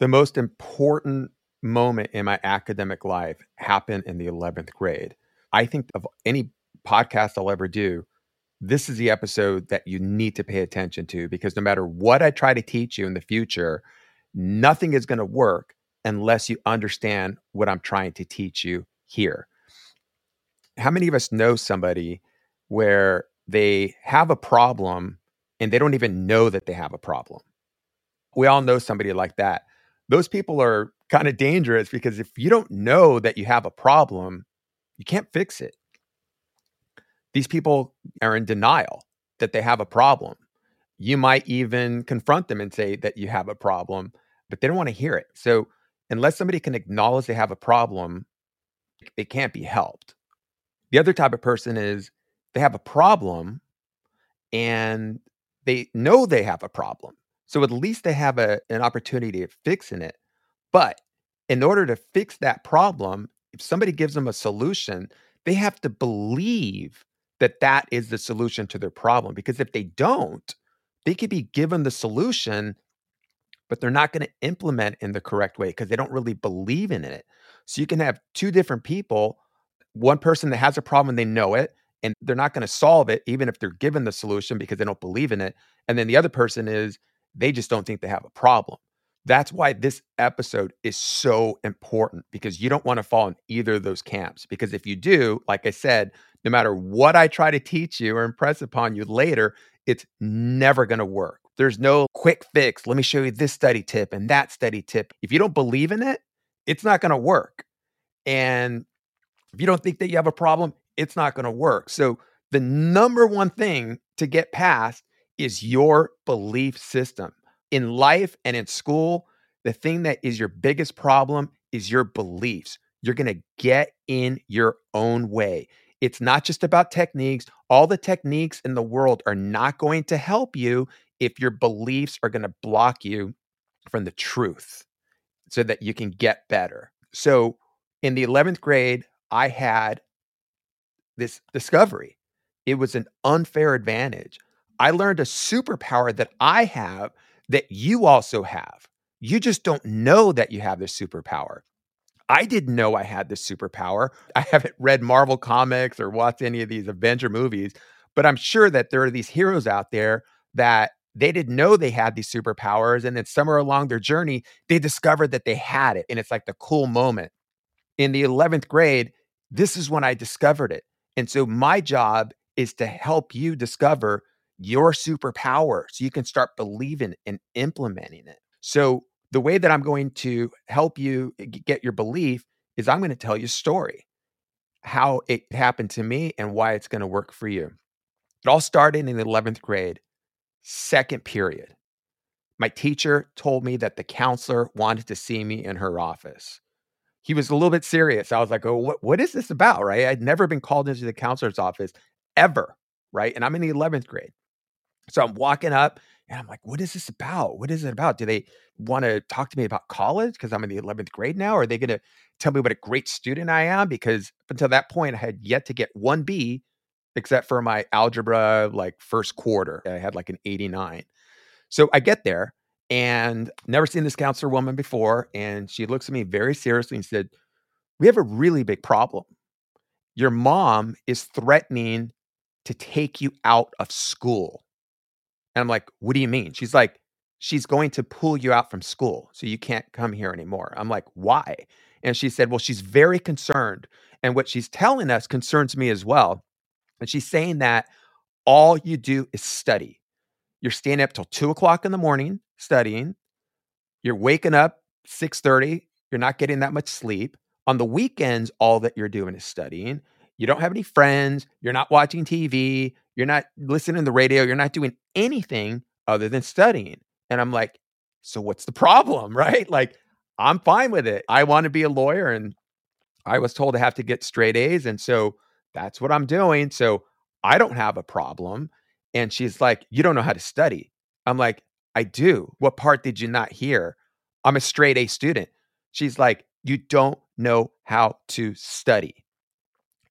The most important moment in my academic life happened in the 11th grade. I think of any podcast I'll ever do, this is the episode that you need to pay attention to because no matter what I try to teach you in the future, nothing is going to work unless you understand what I'm trying to teach you here. How many of us know somebody where they have a problem and they don't even know that they have a problem? We all know somebody like that. Those people are kind of dangerous because if you don't know that you have a problem, you can't fix it. These people are in denial that they have a problem. You might even confront them and say that you have a problem, but they don't want to hear it. So, unless somebody can acknowledge they have a problem, it can't be helped. The other type of person is they have a problem and they know they have a problem. So at least they have a, an opportunity of fixing it. But in order to fix that problem, if somebody gives them a solution, they have to believe that that is the solution to their problem. Because if they don't, they could be given the solution, but they're not going to implement in the correct way because they don't really believe in it. So you can have two different people, one person that has a problem, they know it, and they're not going to solve it, even if they're given the solution because they don't believe in it. And then the other person is, they just don't think they have a problem. That's why this episode is so important because you don't want to fall in either of those camps. Because if you do, like I said, no matter what I try to teach you or impress upon you later, it's never going to work. There's no quick fix. Let me show you this study tip and that study tip. If you don't believe in it, it's not going to work. And if you don't think that you have a problem, it's not going to work. So, the number one thing to get past is your belief system in life and in school, the thing that is your biggest problem is your beliefs. You're going to get in your own way. It's not just about techniques. All the techniques in the world are not going to help you if your beliefs are going to block you from the truth so that you can get better. So in the 11th grade, I had this discovery. It was an unfair advantage. I learned a superpower that I have that you also have. You just don't know that you have this superpower. I didn't know I had this superpower. I haven't read Marvel comics or watched any of these Avenger movies, but I'm sure that there are these heroes out there that they didn't know they had these superpowers. And then somewhere along their journey, they discovered that they had it. And it's like the cool moment. In the 11th grade, this is when I discovered it. And so my job is to help you discover your superpower so you can start believing and implementing it. So, the way that I'm going to help you get your belief is I'm going to tell you a story, how it happened to me and why it's going to work for you. It all started in the 11th grade, second period. My teacher told me that the counselor wanted to see me in her office. He was a little bit serious. I was like, oh, what, what is this about? Right. I'd never been called into the counselor's office ever. Right. And I'm in the 11th grade. So I'm walking up and I'm like, what is this about? What is it about? Do they want to talk to me about college because I'm in the 11th grade now? Or are they going to tell me what a great student I am? Because up until that point, I had yet to get one B, except for my algebra, like first quarter. I had like an 89. So I get there and never seen this counselor woman before. And she looks at me very seriously and said, We have a really big problem. Your mom is threatening to take you out of school. And I'm like, what do you mean? She's like, she's going to pull you out from school. So you can't come here anymore. I'm like, why? And she said, well, she's very concerned. And what she's telling us concerns me as well. And she's saying that all you do is study. You're staying up till two o'clock in the morning studying. You're waking up 6:30. You're not getting that much sleep. On the weekends, all that you're doing is studying. You don't have any friends. You're not watching TV. You're not listening to the radio. You're not doing anything other than studying. And I'm like, so what's the problem? Right? Like, I'm fine with it. I want to be a lawyer. And I was told to have to get straight A's. And so that's what I'm doing. So I don't have a problem. And she's like, You don't know how to study. I'm like, I do. What part did you not hear? I'm a straight A student. She's like, You don't know how to study.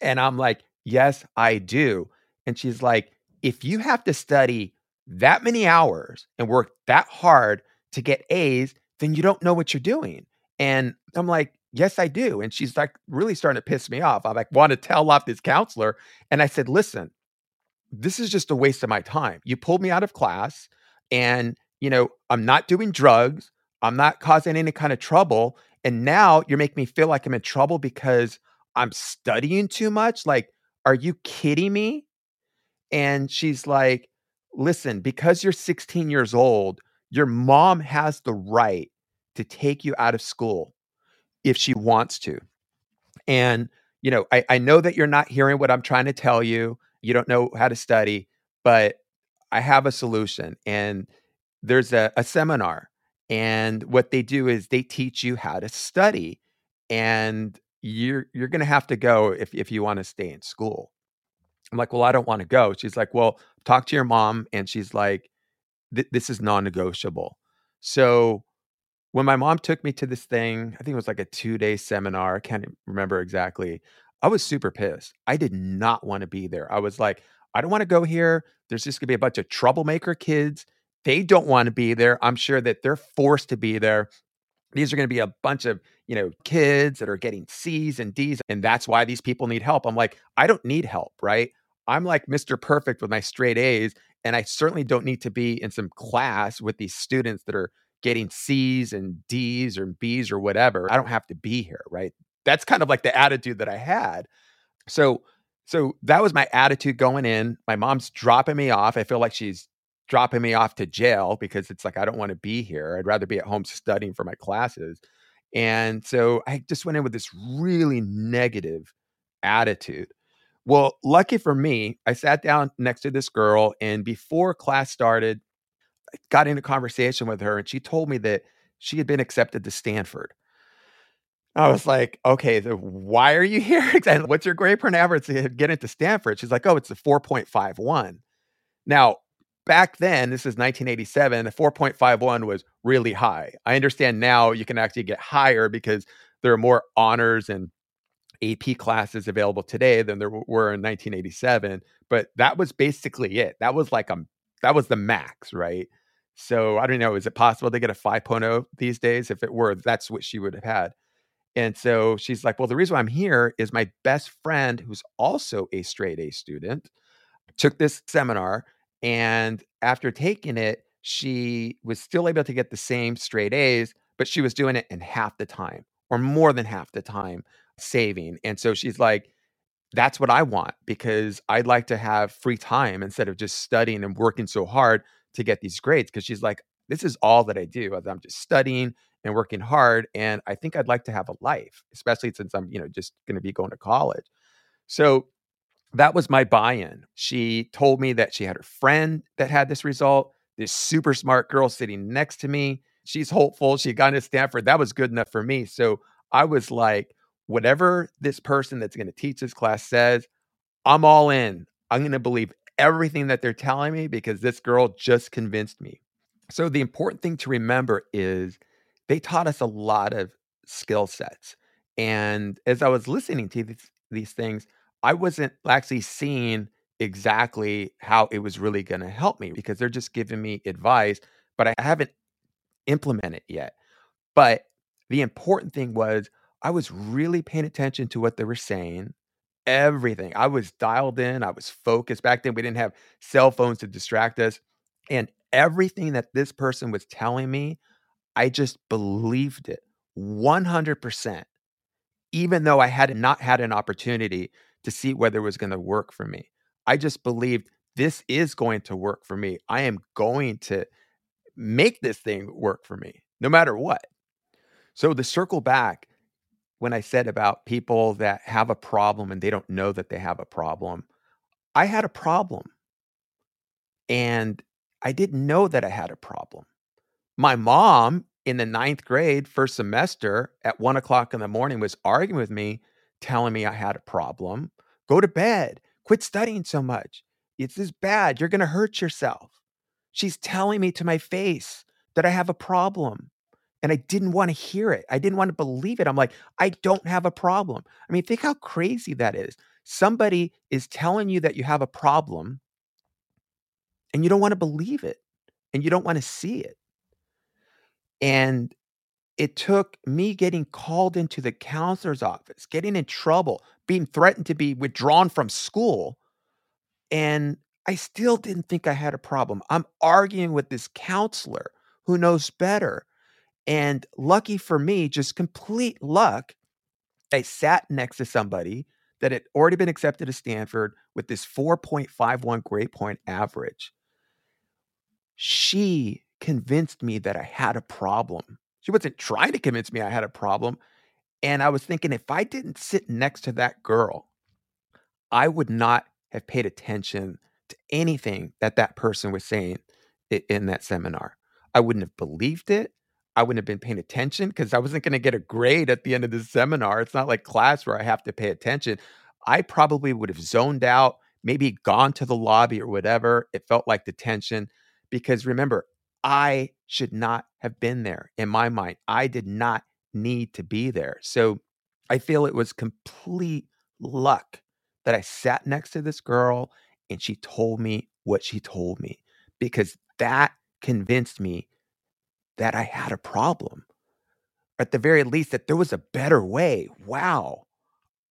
And I'm like, Yes, I do. And she's like, if you have to study that many hours and work that hard to get A's, then you don't know what you're doing. And I'm like, yes, I do. And she's like really starting to piss me off. I'm like want to tell off this counselor. And I said, listen, this is just a waste of my time. You pulled me out of class and, you know, I'm not doing drugs. I'm not causing any kind of trouble. And now you're making me feel like I'm in trouble because I'm studying too much. Like, are you kidding me? And she's like, listen, because you're 16 years old, your mom has the right to take you out of school if she wants to. And, you know, I, I know that you're not hearing what I'm trying to tell you. You don't know how to study, but I have a solution. And there's a, a seminar. And what they do is they teach you how to study. And you're you're gonna have to go if if you want to stay in school. I'm like, well, I don't want to go. She's like, well, talk to your mom. And she's like, this is non-negotiable. So when my mom took me to this thing, I think it was like a two day seminar. I can't remember exactly. I was super pissed. I did not want to be there. I was like, I don't want to go here. There's just going to be a bunch of troublemaker kids. They don't want to be there. I'm sure that they're forced to be there. These are going to be a bunch of, you know, kids that are getting C's and D's. And that's why these people need help. I'm like, I don't need help, right? I'm like Mr. Perfect with my straight A's. And I certainly don't need to be in some class with these students that are getting C's and D's or B's or whatever. I don't have to be here, right? That's kind of like the attitude that I had. So so that was my attitude going in. My mom's dropping me off. I feel like she's dropping me off to jail because it's like I don't want to be here. I'd rather be at home studying for my classes. And so I just went in with this really negative attitude. Well, lucky for me, I sat down next to this girl and before class started, got into conversation with her and she told me that she had been accepted to Stanford. I was like, okay, the, why are you here? and what's your grade point average to get into Stanford? She's like, oh, it's a 4.51. Now, back then, this is 1987, the 4.51 was really high. I understand now you can actually get higher because there are more honors and AP classes available today than there were in 1987. But that was basically it. That was like a that was the max, right? So I don't know. Is it possible to get a 5.0 these days? If it were, that's what she would have had. And so she's like, Well, the reason why I'm here is my best friend, who's also a straight A student, took this seminar. And after taking it, she was still able to get the same straight A's, but she was doing it in half the time or more than half the time saving. And so she's like, that's what I want because I'd like to have free time instead of just studying and working so hard to get these grades because she's like, this is all that I do. I'm just studying and working hard. And I think I'd like to have a life, especially since I'm, you know, just going to be going to college. So that was my buy in. She told me that she had her friend that had this result, this super smart girl sitting next to me. She's hopeful. She got into Stanford. That was good enough for me. So I was like, whatever this person that's going to teach this class says, I'm all in. I'm going to believe everything that they're telling me because this girl just convinced me. So, the important thing to remember is they taught us a lot of skill sets. And as I was listening to these, these things, I wasn't actually seeing exactly how it was really going to help me because they're just giving me advice, but I haven't implemented yet. But the important thing was I was really paying attention to what they were saying everything. I was dialed in, I was focused. Back then, we didn't have cell phones to distract us. And everything that this person was telling me, I just believed it 100%, even though I had not had an opportunity to see whether it was going to work for me. I just believed this is going to work for me. I am going to make this thing work for me, no matter what. So, the circle back, when I said about people that have a problem and they don't know that they have a problem, I had a problem. And I didn't know that I had a problem. My mom in the ninth grade, first semester, at one o'clock in the morning, was arguing with me, telling me I had a problem. Go to bed. Quit studying so much. It's this bad. You're going to hurt yourself. She's telling me to my face that I have a problem and I didn't want to hear it. I didn't want to believe it. I'm like, I don't have a problem. I mean, think how crazy that is. Somebody is telling you that you have a problem and you don't want to believe it and you don't want to see it. And it took me getting called into the counselor's office, getting in trouble, being threatened to be withdrawn from school, and I still didn't think I had a problem. I'm arguing with this counselor who knows better. And lucky for me, just complete luck, I sat next to somebody that had already been accepted to Stanford with this 4.51 grade point average. She convinced me that I had a problem. She wasn't trying to convince me I had a problem. And I was thinking if I didn't sit next to that girl, I would not have paid attention to anything that that person was saying in that seminar. I wouldn't have believed it. I wouldn't have been paying attention because I wasn't going to get a grade at the end of the seminar. It's not like class where I have to pay attention. I probably would have zoned out, maybe gone to the lobby or whatever. It felt like detention because remember, I should not have been there in my mind. I did not need to be there. So I feel it was complete luck that I sat next to this girl and she told me what she told me because that convinced me that I had a problem. At the very least, that there was a better way. Wow,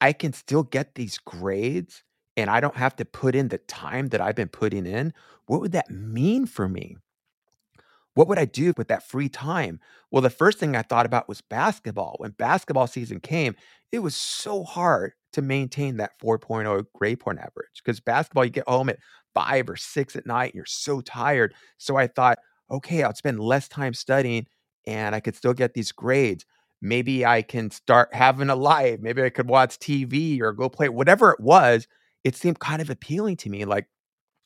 I can still get these grades and I don't have to put in the time that I've been putting in. What would that mean for me? What would I do with that free time? Well, the first thing I thought about was basketball. When basketball season came, it was so hard to maintain that 4.0 grade point average because basketball, you get home at five or six at night and you're so tired. So I thought, okay, I'll spend less time studying and I could still get these grades. Maybe I can start having a life. Maybe I could watch TV or go play, whatever it was. It seemed kind of appealing to me. Like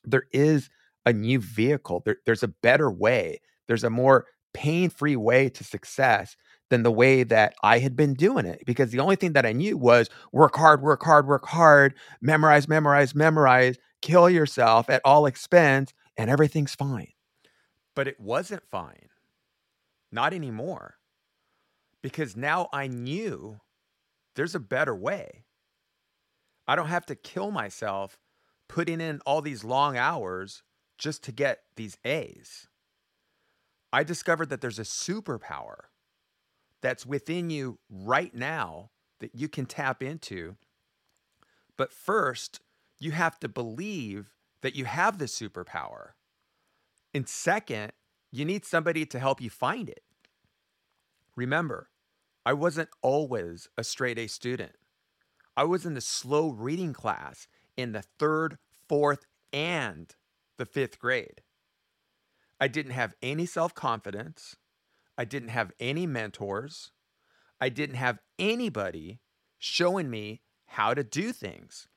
there is a new vehicle, there, there's a better way, there's a more pain free way to success than the way that I had been doing it. Because the only thing that I knew was work hard, work hard, work hard, memorize, memorize, memorize, kill yourself at all expense, and everything's fine. But it wasn't fine. Not anymore. Because now I knew there's a better way. I don't have to kill myself putting in all these long hours just to get these A's. I discovered that there's a superpower that's within you right now that you can tap into. But first, you have to believe that you have the superpower. And second, you need somebody to help you find it. Remember, I wasn't always a straight A student. I was in the slow reading class in the third, fourth, and the fifth grade. I didn't have any self confidence. I didn't have any mentors. I didn't have anybody showing me how to do things.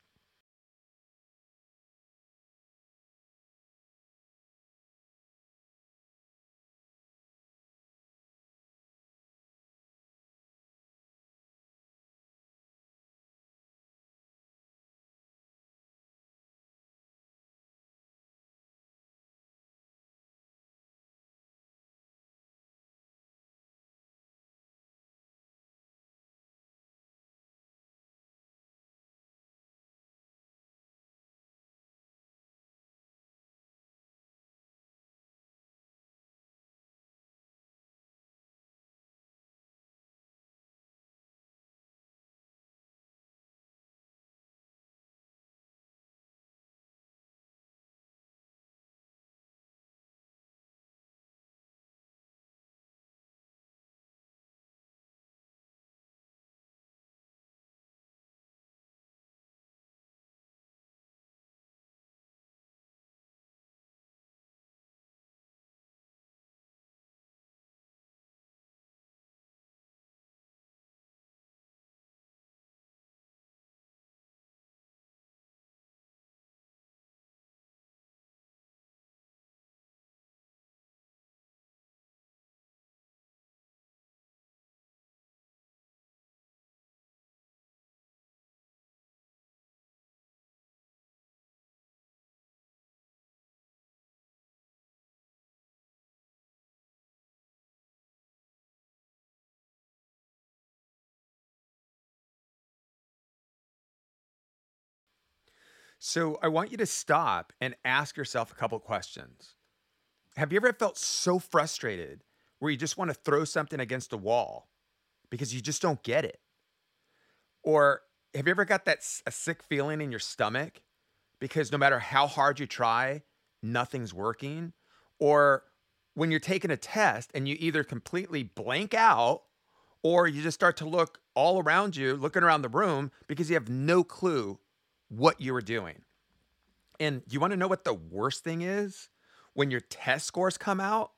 So I want you to stop and ask yourself a couple questions. Have you ever felt so frustrated where you just want to throw something against a wall because you just don't get it? Or have you ever got that a sick feeling in your stomach because no matter how hard you try, nothing's working? Or when you're taking a test and you either completely blank out or you just start to look all around you, looking around the room because you have no clue what you were doing. And you want to know what the worst thing is? When your test scores come out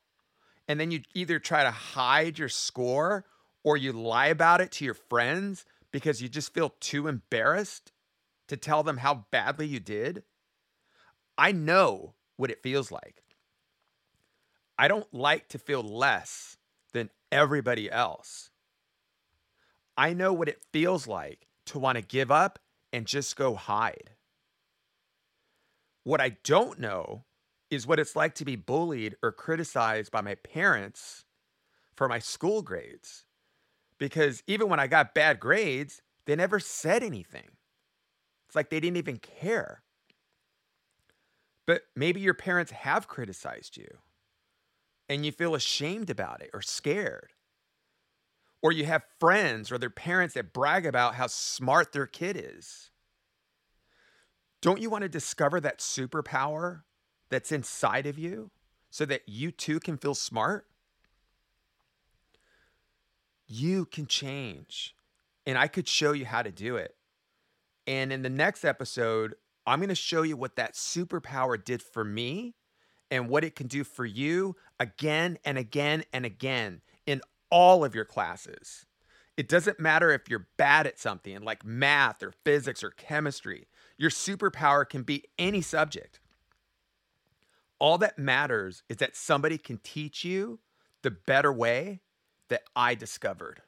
and then you either try to hide your score or you lie about it to your friends because you just feel too embarrassed to tell them how badly you did. I know what it feels like. I don't like to feel less than everybody else. I know what it feels like to want to give up and just go hide. What I don't know is what it's like to be bullied or criticized by my parents for my school grades. Because even when I got bad grades, they never said anything. It's like they didn't even care. But maybe your parents have criticized you and you feel ashamed about it or scared. Or you have friends or their parents that brag about how smart their kid is. Don't you want to discover that superpower that's inside of you so that you too can feel smart? You can change, and I could show you how to do it. And in the next episode, I'm going to show you what that superpower did for me and what it can do for you again and again and again in all of your classes. It doesn't matter if you're bad at something like math or physics or chemistry, your superpower can be any subject. All that matters is that somebody can teach you the better way that I discovered.